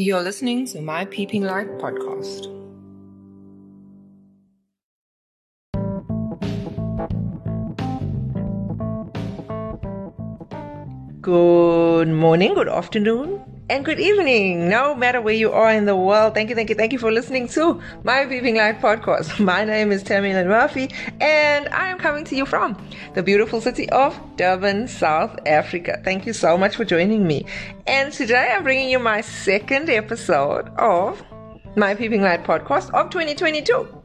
You're listening to my Peeping Light podcast. Good morning, good afternoon, and good evening, no matter where you are in the world. Thank you, thank you, thank you for listening to my Peeping Light podcast. My name is Tammy Lynn Murphy, and I am coming to you from the beautiful city of Durban, South Africa. Thank you so much for joining me. And today I'm bringing you my second episode of my Peeping Light podcast of 2022.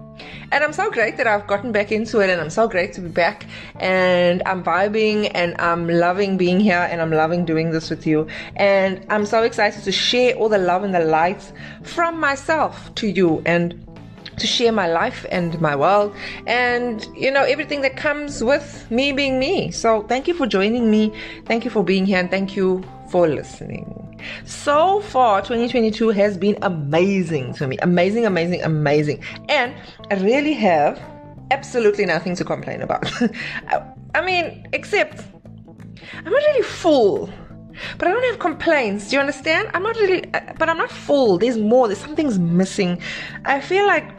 And I'm so great that I've gotten back into it and I'm so great to be back and I'm vibing and I'm loving being here and I'm loving doing this with you. And I'm so excited to share all the love and the light from myself to you and to share my life and my world and you know everything that comes with me being me. So thank you for joining me. Thank you for being here and thank you for listening. So far, 2022 has been amazing to me. Amazing, amazing, amazing. And I really have absolutely nothing to complain about. I mean, except I'm not really full. But I don't have complaints. Do you understand? I'm not really, uh, but I'm not full. There's more. There's something's missing. I feel like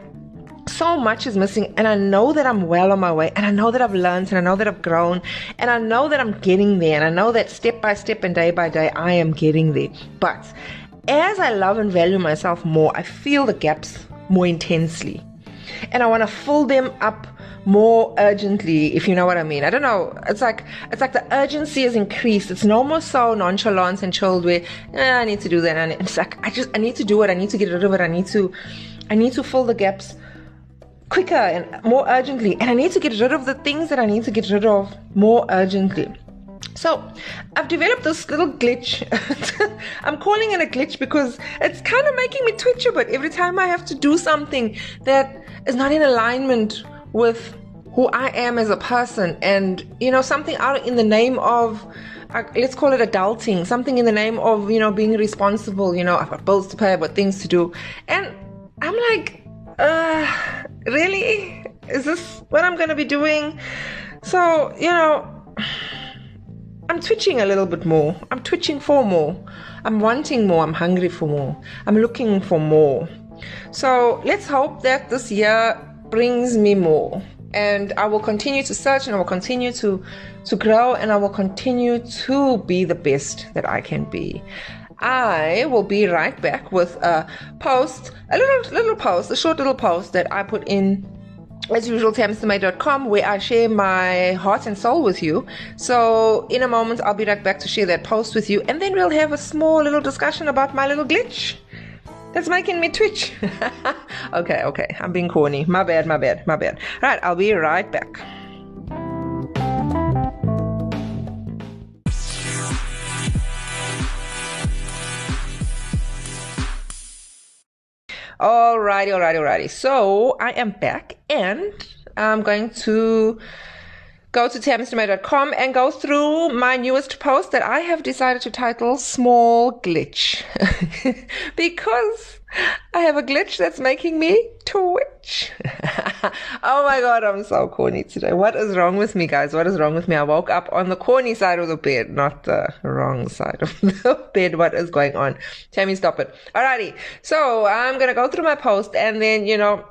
so much is missing and I know that I'm well on my way and I know that I've learned and I know that I've grown and I know that I'm getting there and I know that step by step and day by day I am getting there. But as I love and value myself more, I feel the gaps more intensely. And I want to fill them up more urgently, if you know what I mean. I don't know. It's like it's like the urgency has increased. It's no more so nonchalant and chilled where eh, I need to do that. And it's like I just I need to do it. I need to get rid of it. I need to I need to fill the gaps quicker and more urgently. And I need to get rid of the things that I need to get rid of more urgently. So, I've developed this little glitch. I'm calling it a glitch because it's kind of making me twitch a bit every time I have to do something that is not in alignment with who I am as a person. And, you know, something out in the name of, uh, let's call it adulting, something in the name of, you know, being responsible. You know, I've got bills to pay, I've got things to do. And I'm like, uh, really? Is this what I'm gonna be doing? So, you know, I'm twitching a little bit more. I'm twitching for more. I'm wanting more. I'm hungry for more. I'm looking for more. So let's hope that this year brings me more. And I will continue to search and I will continue to, to grow and I will continue to be the best that I can be. I will be right back with a post, a little little post, a short little post that I put in as usual tamstamay.com where I share my heart and soul with you. So in a moment I'll be right back to share that post with you and then we'll have a small little discussion about my little glitch. That's making me twitch. okay, okay. I'm being corny. My bad, my bad, my bad. Right, I'll be right back. Alrighty, alrighty, alrighty. So I am back and I'm going to go to tamstamay.com and go through my newest post that I have decided to title Small Glitch. because I have a glitch that's making me twitch. oh my god, I'm so corny today. What is wrong with me, guys? What is wrong with me? I woke up on the corny side of the bed, not the wrong side of the bed. What is going on? Tammy, stop it. Alrighty. So I'm gonna go through my post and then, you know,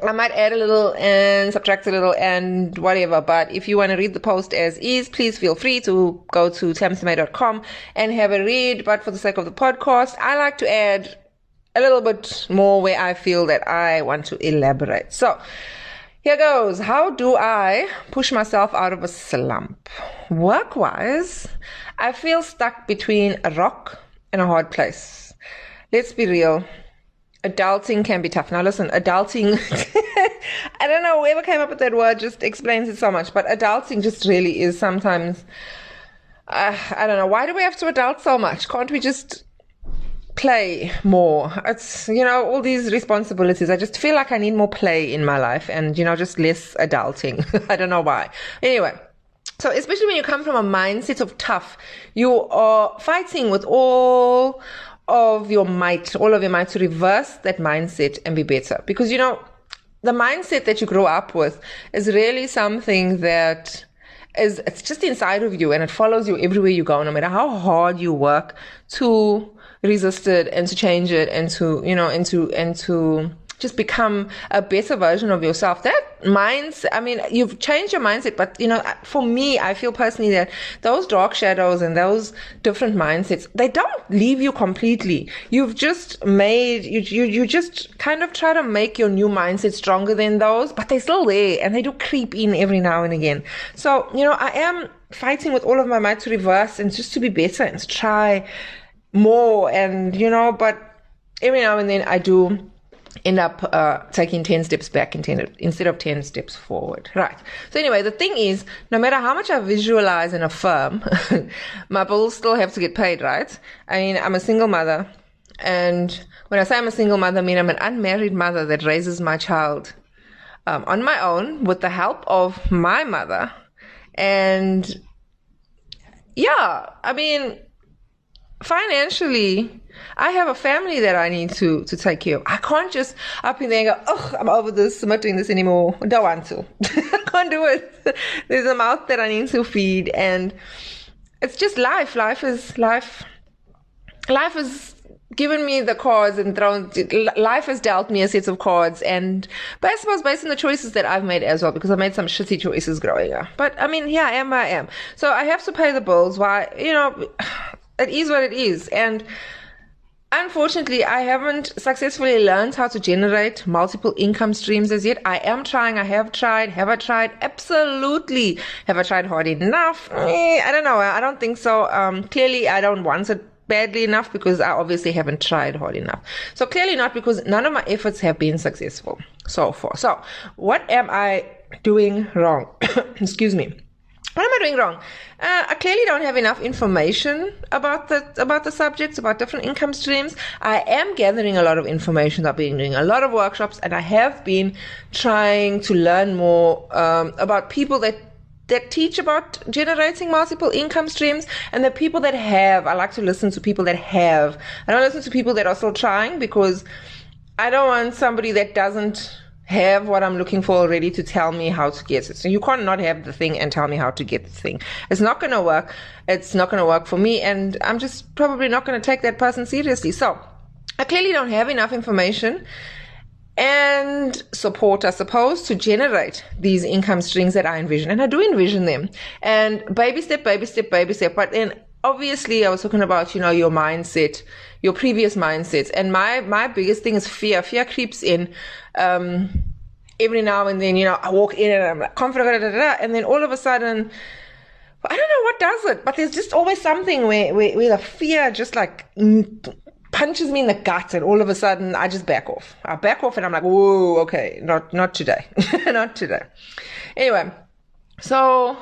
I might add a little and subtract a little and whatever. But if you want to read the post as is, please feel free to go to tamstamay.com and have a read. But for the sake of the podcast, I like to add a little bit more where I feel that I want to elaborate. So here goes. How do I push myself out of a slump? Work wise, I feel stuck between a rock and a hard place. Let's be real. Adulting can be tough. Now listen, adulting, I don't know, whoever came up with that word just explains it so much, but adulting just really is sometimes, uh, I don't know, why do we have to adult so much? Can't we just play more. It's, you know, all these responsibilities. I just feel like I need more play in my life and, you know, just less adulting. I don't know why. Anyway. So especially when you come from a mindset of tough, you are fighting with all of your might, all of your might to reverse that mindset and be better. Because, you know, the mindset that you grow up with is really something that is it's just inside of you and it follows you everywhere you go, no matter how hard you work to resist it and to change it and to, you know, and to, and to just become a better version of yourself. That minds, I mean, you've changed your mindset, but you know, for me, I feel personally that those dark shadows and those different mindsets, they don't leave you completely. You've just made, you, you, you just kind of try to make your new mindset stronger than those, but they're still there and they do creep in every now and again. So, you know, I am fighting with all of my might to reverse and just to be better and to try more and, you know, but every now and then I do end up uh, taking 10 steps back instead of 10 steps forward. Right. So, anyway, the thing is, no matter how much I visualize and affirm, my bills still have to get paid, right? I mean, I'm a single mother. And when I say I'm a single mother, I mean I'm an unmarried mother that raises my child um, on my own with the help of my mother. And yeah, I mean, financially, I have a family that I need to, to take care of. I can't just up in there and go, oh, I'm over this. I'm not doing this anymore. I don't want to. I can't do it. There's a mouth that I need to feed. And it's just life. Life is life. Life has given me the cards and thrown, life has dealt me a set of cards. And, but I suppose based on the choices that I've made as well, because I made some shitty choices growing up. But I mean, yeah, I am, I am. So I have to pay the bills. Why, you know, it is what it is. And Unfortunately, I haven't successfully learned how to generate multiple income streams as yet. I am trying. I have tried. Have I tried? Absolutely. Have I tried hard enough? Eh, I don't know. I don't think so. Um, clearly, I don't want it badly enough because I obviously haven't tried hard enough. So clearly not because none of my efforts have been successful so far. So what am I doing wrong? Excuse me. What am I doing wrong? Uh, I clearly don't have enough information about the about the subjects, about different income streams. I am gathering a lot of information. I've been doing a lot of workshops, and I have been trying to learn more um, about people that that teach about generating multiple income streams and the people that have. I like to listen to people that have. I don't listen to people that are still trying because I don't want somebody that doesn't have what I'm looking for already to tell me how to get it. So you can't not have the thing and tell me how to get the thing. It's not going to work. It's not going to work for me. And I'm just probably not going to take that person seriously. So I clearly don't have enough information and support, I suppose, to generate these income streams that I envision. And I do envision them. And baby step, baby step, baby step. But then obviously I was talking about, you know, your mindset, your previous mindsets. And my, my biggest thing is fear. Fear creeps in. Um, every now and then, you know, I walk in and I'm like confident, da, da, da, and then all of a sudden, I don't know what does it, but there's just always something where, where, where the fear just like punches me in the gut and all of a sudden I just back off. I back off and I'm like, whoa, okay, not, not today. not today. Anyway, so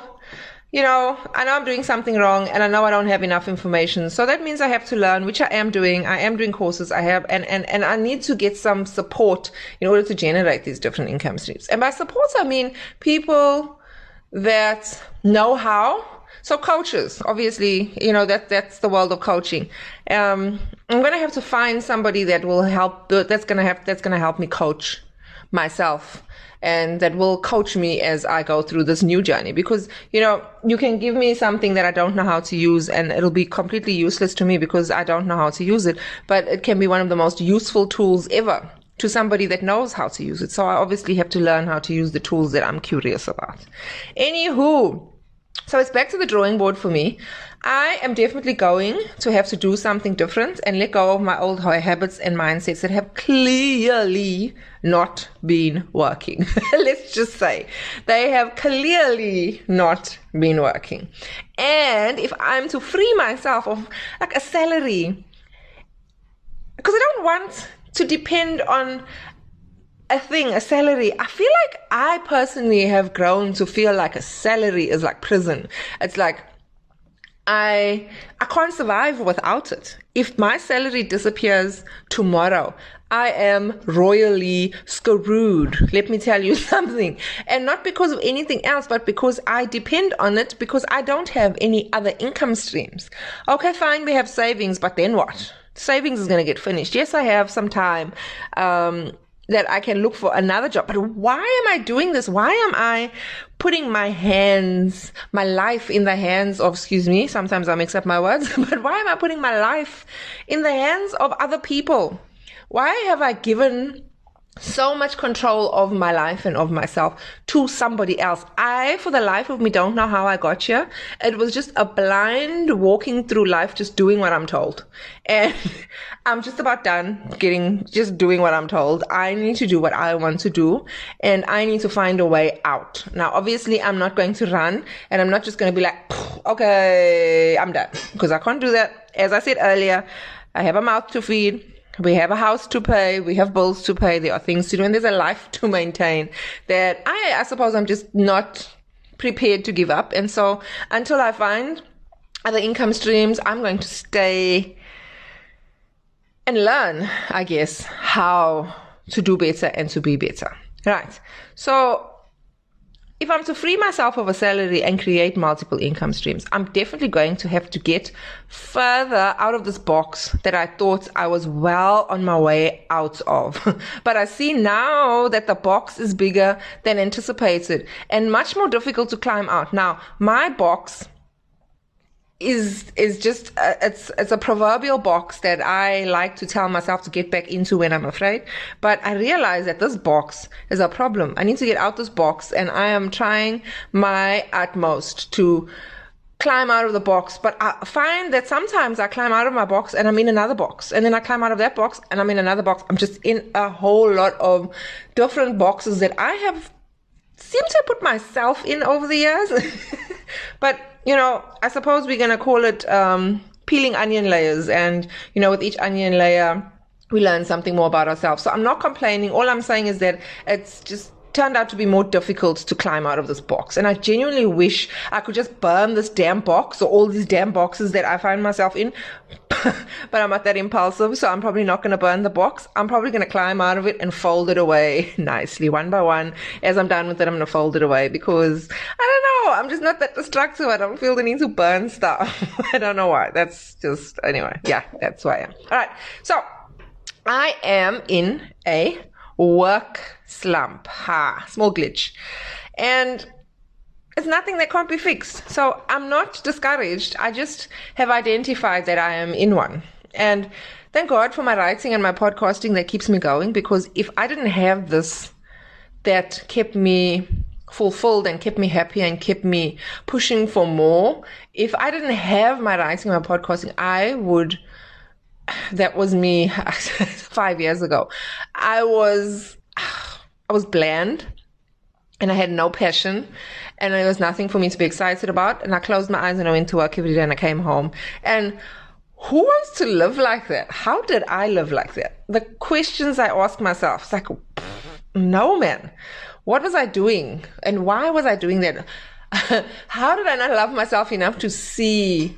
you know, I know I'm doing something wrong and I know I don't have enough information. So that means I have to learn, which I am doing. I am doing courses. I have, and, and, and I need to get some support in order to generate these different income streams. And by support, I mean people that know how. So coaches, obviously, you know, that, that's the world of coaching. Um, I'm going to have to find somebody that will help, that's going to have, that's going to help me coach myself and that will coach me as I go through this new journey. Because, you know, you can give me something that I don't know how to use and it'll be completely useless to me because I don't know how to use it. But it can be one of the most useful tools ever to somebody that knows how to use it. So I obviously have to learn how to use the tools that I'm curious about. Anywho, so it's back to the drawing board for me. I am definitely going to have to do something different and let go of my old habits and mindsets that have clearly not been working. Let's just say they have clearly not been working. And if I'm to free myself of like a salary, because I don't want to depend on a thing, a salary. I feel like I personally have grown to feel like a salary is like prison. It's like I I can't survive without it. If my salary disappears tomorrow, I am royally screwed. Let me tell you something. And not because of anything else, but because I depend on it because I don't have any other income streams. Okay, fine, we have savings, but then what? Savings is going to get finished. Yes, I have some time. Um, that I can look for another job. But why am I doing this? Why am I putting my hands, my life in the hands of, excuse me, sometimes I mix up my words, but why am I putting my life in the hands of other people? Why have I given so much control of my life and of myself to somebody else. I, for the life of me, don't know how I got here. It was just a blind walking through life, just doing what I'm told. And I'm just about done getting, just doing what I'm told. I need to do what I want to do and I need to find a way out. Now, obviously, I'm not going to run and I'm not just going to be like, okay, I'm done because I can't do that. As I said earlier, I have a mouth to feed. We have a house to pay. We have bills to pay. There are things to do and there's a life to maintain that I, I suppose I'm just not prepared to give up. And so until I find other income streams, I'm going to stay and learn, I guess, how to do better and to be better. Right. So if I'm to free myself of a salary and create multiple income streams, I'm definitely going to have to get further out of this box that I thought I was well on my way out of. but I see now that the box is bigger than anticipated and much more difficult to climb out. Now, my box is is just a, uh, it's it's a proverbial box that I like to tell myself to get back into when I'm afraid. But I realize that this box is a problem. I need to get out this box, and I am trying my utmost to climb out of the box. But I find that sometimes I climb out of my box and I'm in another box, and then I climb out of that box and I'm in another box. I'm just in a whole lot of different boxes that I have seemed to put myself in over the years. but you know, I suppose we're going to call it um, peeling onion layers. And, you know, with each onion layer, we learn something more about ourselves. So I'm not complaining. All I'm saying is that it's just turned out to be more difficult to climb out of this box. And I genuinely wish I could just burn this damn box or all these damn boxes that I find myself in. but I'm not that impulsive, so I'm probably not going to burn the box. I'm probably going to climb out of it and fold it away nicely, one by one. As I'm done with it, I'm going to fold it away because I don't know. I'm just not that destructive. I don't feel the need to burn stuff. I don't know why. That's just, anyway. Yeah, that's why I am. All right. So I am in a work slump. Ha, small glitch. And it's nothing that can't be fixed. So I'm not discouraged. I just have identified that I am in one. And thank God for my writing and my podcasting that keeps me going because if I didn't have this that kept me fulfilled and kept me happy and kept me pushing for more, if I didn't have my writing and my podcasting, I would that was me five years ago. I was, I was bland and I had no passion and there was nothing for me to be excited about. And I closed my eyes and I went to work every day and I came home. And who wants to live like that? How did I live like that? The questions I ask myself, it's like, no, man. What was I doing? And why was I doing that? How did I not love myself enough to see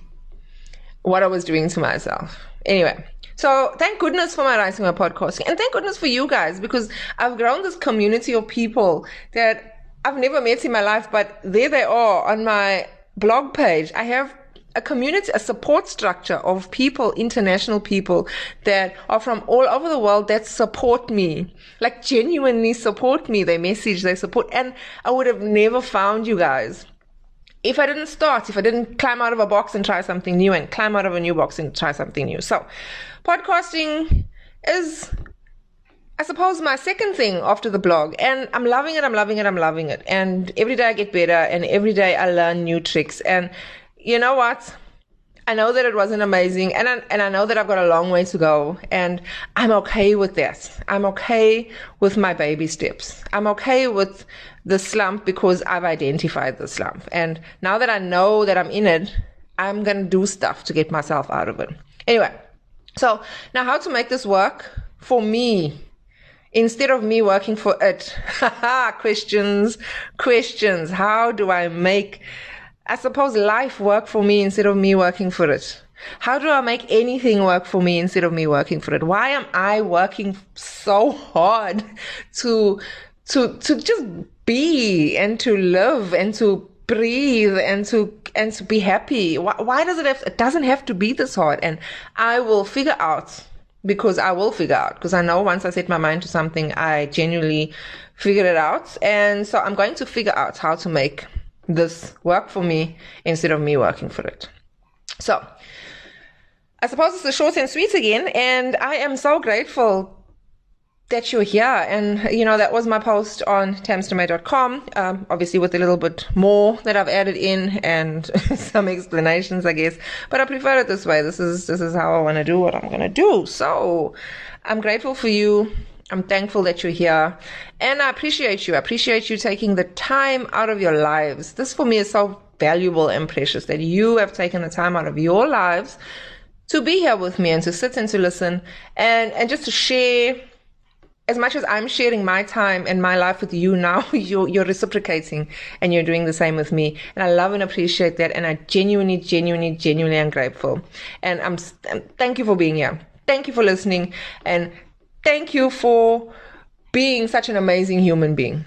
what I was doing to myself? Anyway, so thank goodness for my writing my podcasting and thank goodness for you guys because I've grown this community of people that I've never met in my life, but there they are on my blog page. I have a community, a support structure of people, international people that are from all over the world that support me, like genuinely support me. They message, they support, and I would have never found you guys if I didn't start, if I didn't climb out of a box and try something new and climb out of a new box and try something new. So, podcasting is, I suppose, my second thing after the blog. And I'm loving it, I'm loving it, I'm loving it. And every day I get better and every day I learn new tricks. And you know what? I know that it wasn't amazing and I, and I know that I've got a long way to go and I'm okay with this. I'm okay with my baby steps. I'm okay with the slump because I've identified the slump. And now that I know that I'm in it, I'm going to do stuff to get myself out of it. Anyway, so now how to make this work for me instead of me working for it. questions, questions. How do I make I suppose life work for me instead of me working for it? How do I make anything work for me instead of me working for it? Why am I working so hard to, to, to just be and to live and to breathe and to, and to be happy? Why, why does it have, it doesn't have to be this hard? And I will figure out because I will figure out. Because I know once I set my mind to something, I genuinely figure it out. And so I'm going to figure out how to make this work for me instead of me working for it. So I suppose it's the short and sweet again. And I am so grateful that you're here. And, you know, that was my post on tamstermay.com, um, obviously with a little bit more that I've added in and some explanations, I guess. But I prefer it this way. This is, this is how I want to do what I'm going to do. So I'm grateful for you. I'm thankful that you're here and I appreciate you. I appreciate you taking the time out of your lives. This for me is so valuable and precious that you have taken the time out of your lives to be here with me and to sit and to listen and, and just to share as much as I'm sharing my time and my life with you now, you're, you're reciprocating and you're doing the same with me. And I love and appreciate that. And I genuinely, genuinely, genuinely am grateful. And I'm, thank you for being here. Thank you for listening. And thank you for being such an amazing human being.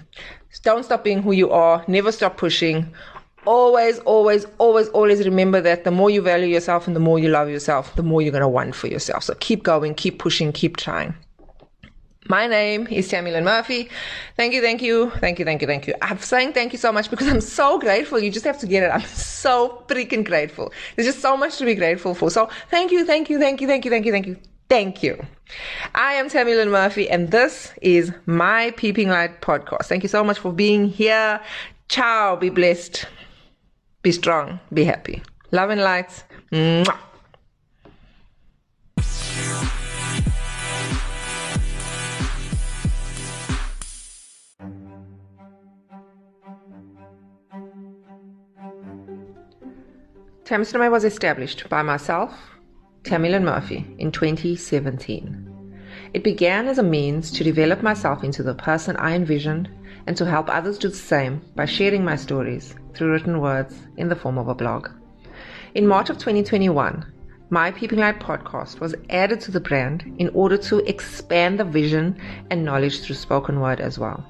Don't stop being who you are. Never stop pushing. Always, always, always, always remember that the more you value yourself and the more you love yourself, the more you're going to want for yourself. So keep going, keep pushing, keep trying. My name is Tammy Lynn Murphy. Thank you, thank you, thank you, thank you, thank you. I'm saying thank you so much because I'm so grateful. You just have to get it. I'm so freaking grateful. There's just so much to be grateful for. So thank you, thank you, thank you, thank you, thank you, thank you, thank you. I am Tammy Lynn Murphy and this is my Peeping Light podcast. Thank you so much for being here. Ciao. Be blessed. Be strong. Be happy. Love and lights. Mwah. Tamstermay was established by myself, Tammy Lynn Murphy, in 2017. It began as a means to develop myself into the person I envisioned and to help others do the same by sharing my stories through written words in the form of a blog. In March of 2021, my Peeping Light podcast was added to the brand in order to expand the vision and knowledge through spoken word as well.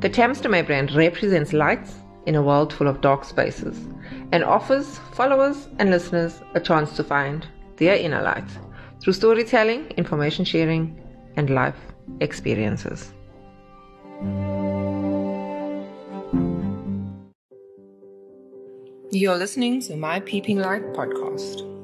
The Tamstermay brand represents lights in a world full of dark spaces and offers followers and listeners a chance to find their inner light through storytelling, information sharing, and life experiences. You're listening to My Peeping Light podcast.